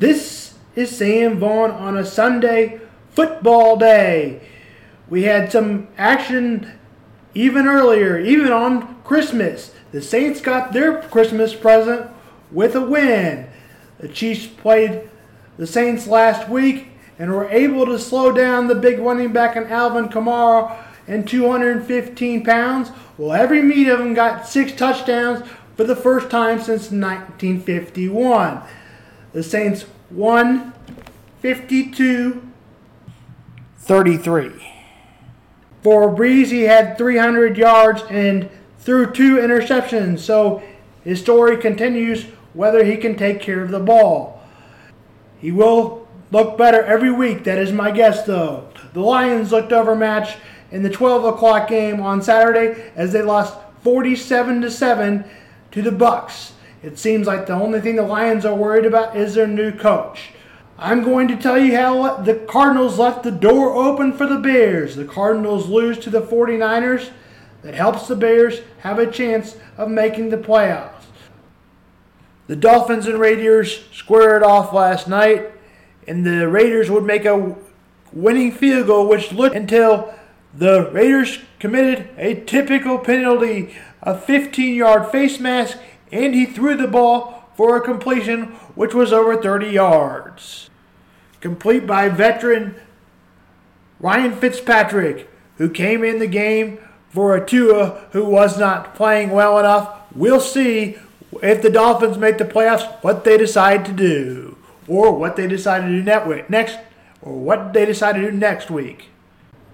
is Sam Vaughn on a Sunday football day. We had some action even earlier, even on Christmas. The Saints got their Christmas present with a win. The Chiefs played the Saints last week and were able to slow down the big running back in Alvin Kamara and 215 pounds. Well, every meet of them got six touchdowns for the first time since 1951. The Saints won 52 33. For Brees, he had 300 yards and threw two interceptions, so his story continues whether he can take care of the ball. He will look better every week, that is my guess, though. The Lions looked overmatched in the 12 o'clock game on Saturday as they lost 47 to 7 to the Bucs. It seems like the only thing the Lions are worried about is their new coach. I'm going to tell you how uh, the Cardinals left the door open for the Bears. The Cardinals lose to the 49ers. That helps the Bears have a chance of making the playoffs. The Dolphins and Raiders squared off last night, and the Raiders would make a winning field goal, which looked until the Raiders committed a typical penalty, a 15 yard face mask, and he threw the ball for a completion which was over 30 yards. Complete by veteran Ryan Fitzpatrick, who came in the game for a Tua who was not playing well enough. We'll see if the Dolphins make the playoffs what they decide to do, or what they decide to do next, or what they decide to do next week.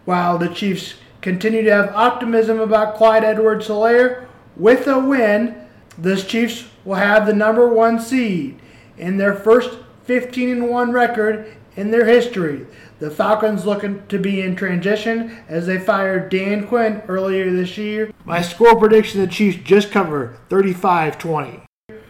While the Chiefs continue to have optimism about Clyde Edwards-Helaire, with a win, the Chiefs will have the number one seed in their first 15 1 record in their history. The Falcons looking to be in transition as they fired Dan Quinn earlier this year. My score prediction the Chiefs just cover 35 20.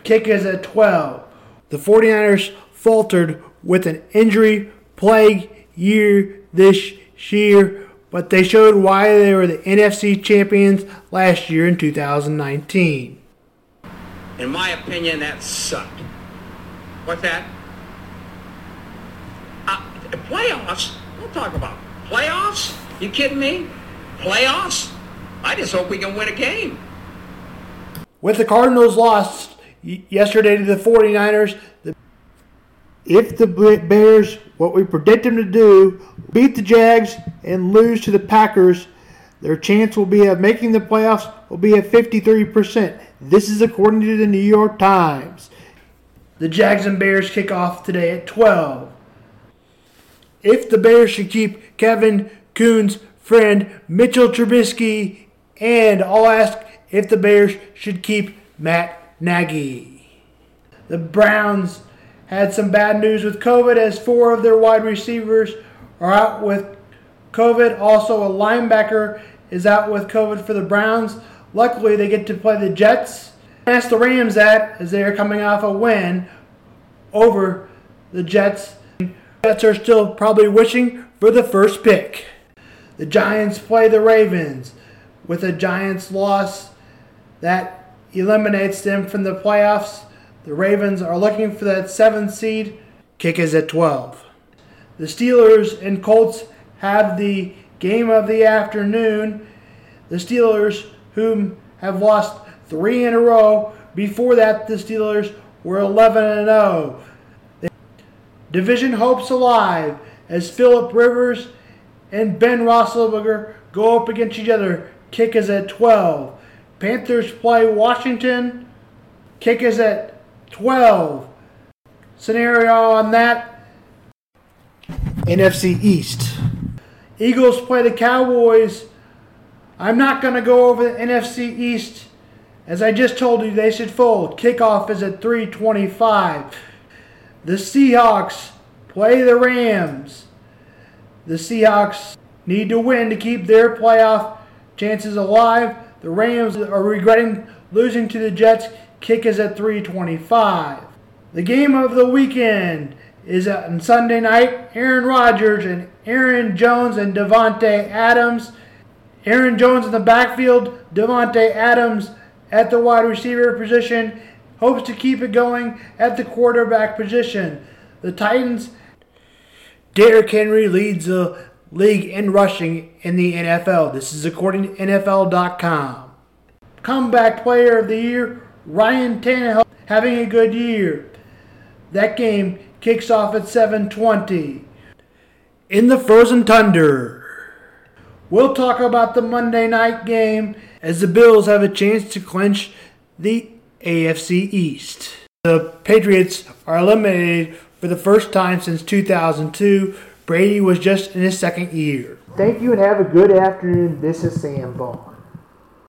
Kick is at 12. The 49ers faltered with an injury plague year this year, but they showed why they were the NFC champions last year in 2019. In my opinion, that sucked. What's that? Uh, playoffs? Don't talk about playoffs. You kidding me? Playoffs? I just hope we can win a game. With the Cardinals lost yesterday to the 49ers, the, if the Bears, what we predict them to do, beat the Jags and lose to the Packers, their chance will be of making the playoffs will be at 53%. This is according to the New York Times. The Jags and Bears kick off today at 12. If the Bears should keep Kevin Coon's friend Mitchell Trubisky, and I'll ask if the Bears should keep Matt Nagy. The Browns had some bad news with COVID as four of their wide receivers are out with COVID. Also, a linebacker is out with COVID for the Browns. Luckily, they get to play the Jets. Ask the Rams that as they are coming off a win over the Jets. Jets are still probably wishing for the first pick. The Giants play the Ravens with a Giants loss that eliminates them from the playoffs. The Ravens are looking for that seventh seed. Kick is at 12. The Steelers and Colts have the game of the afternoon. The Steelers, whom have lost three in a row. Before that, the Steelers were 11 and 0. Division hopes alive as Philip Rivers and Ben Roethlisberger go up against each other. Kick is at 12. Panthers play Washington. Kick is at 12. Scenario on that NFC East. Eagles play the Cowboys. I'm not going to go over the NFC East. As I just told you, they should fold. Kickoff is at 325. The Seahawks play the Rams. The Seahawks need to win to keep their playoff chances alive. The Rams are regretting losing to the Jets. Kick is at 325. The game of the weekend is on Sunday night. Aaron Rodgers and Aaron Jones and Davante Adams. Aaron Jones in the backfield, Davante Adams at the wide receiver position, hopes to keep it going at the quarterback position. The Titans Derrick Henry leads the league in rushing in the NFL. This is according to NFL.com. Comeback player of the year, Ryan Tannehill, having a good year. That game kicks off at 7:20 in the Frozen Tundra. We'll talk about the Monday night game as the Bills have a chance to clinch the AFC East. The Patriots are eliminated for the first time since 2002. Brady was just in his second year. Thank you and have a good afternoon. This is Sam Bond.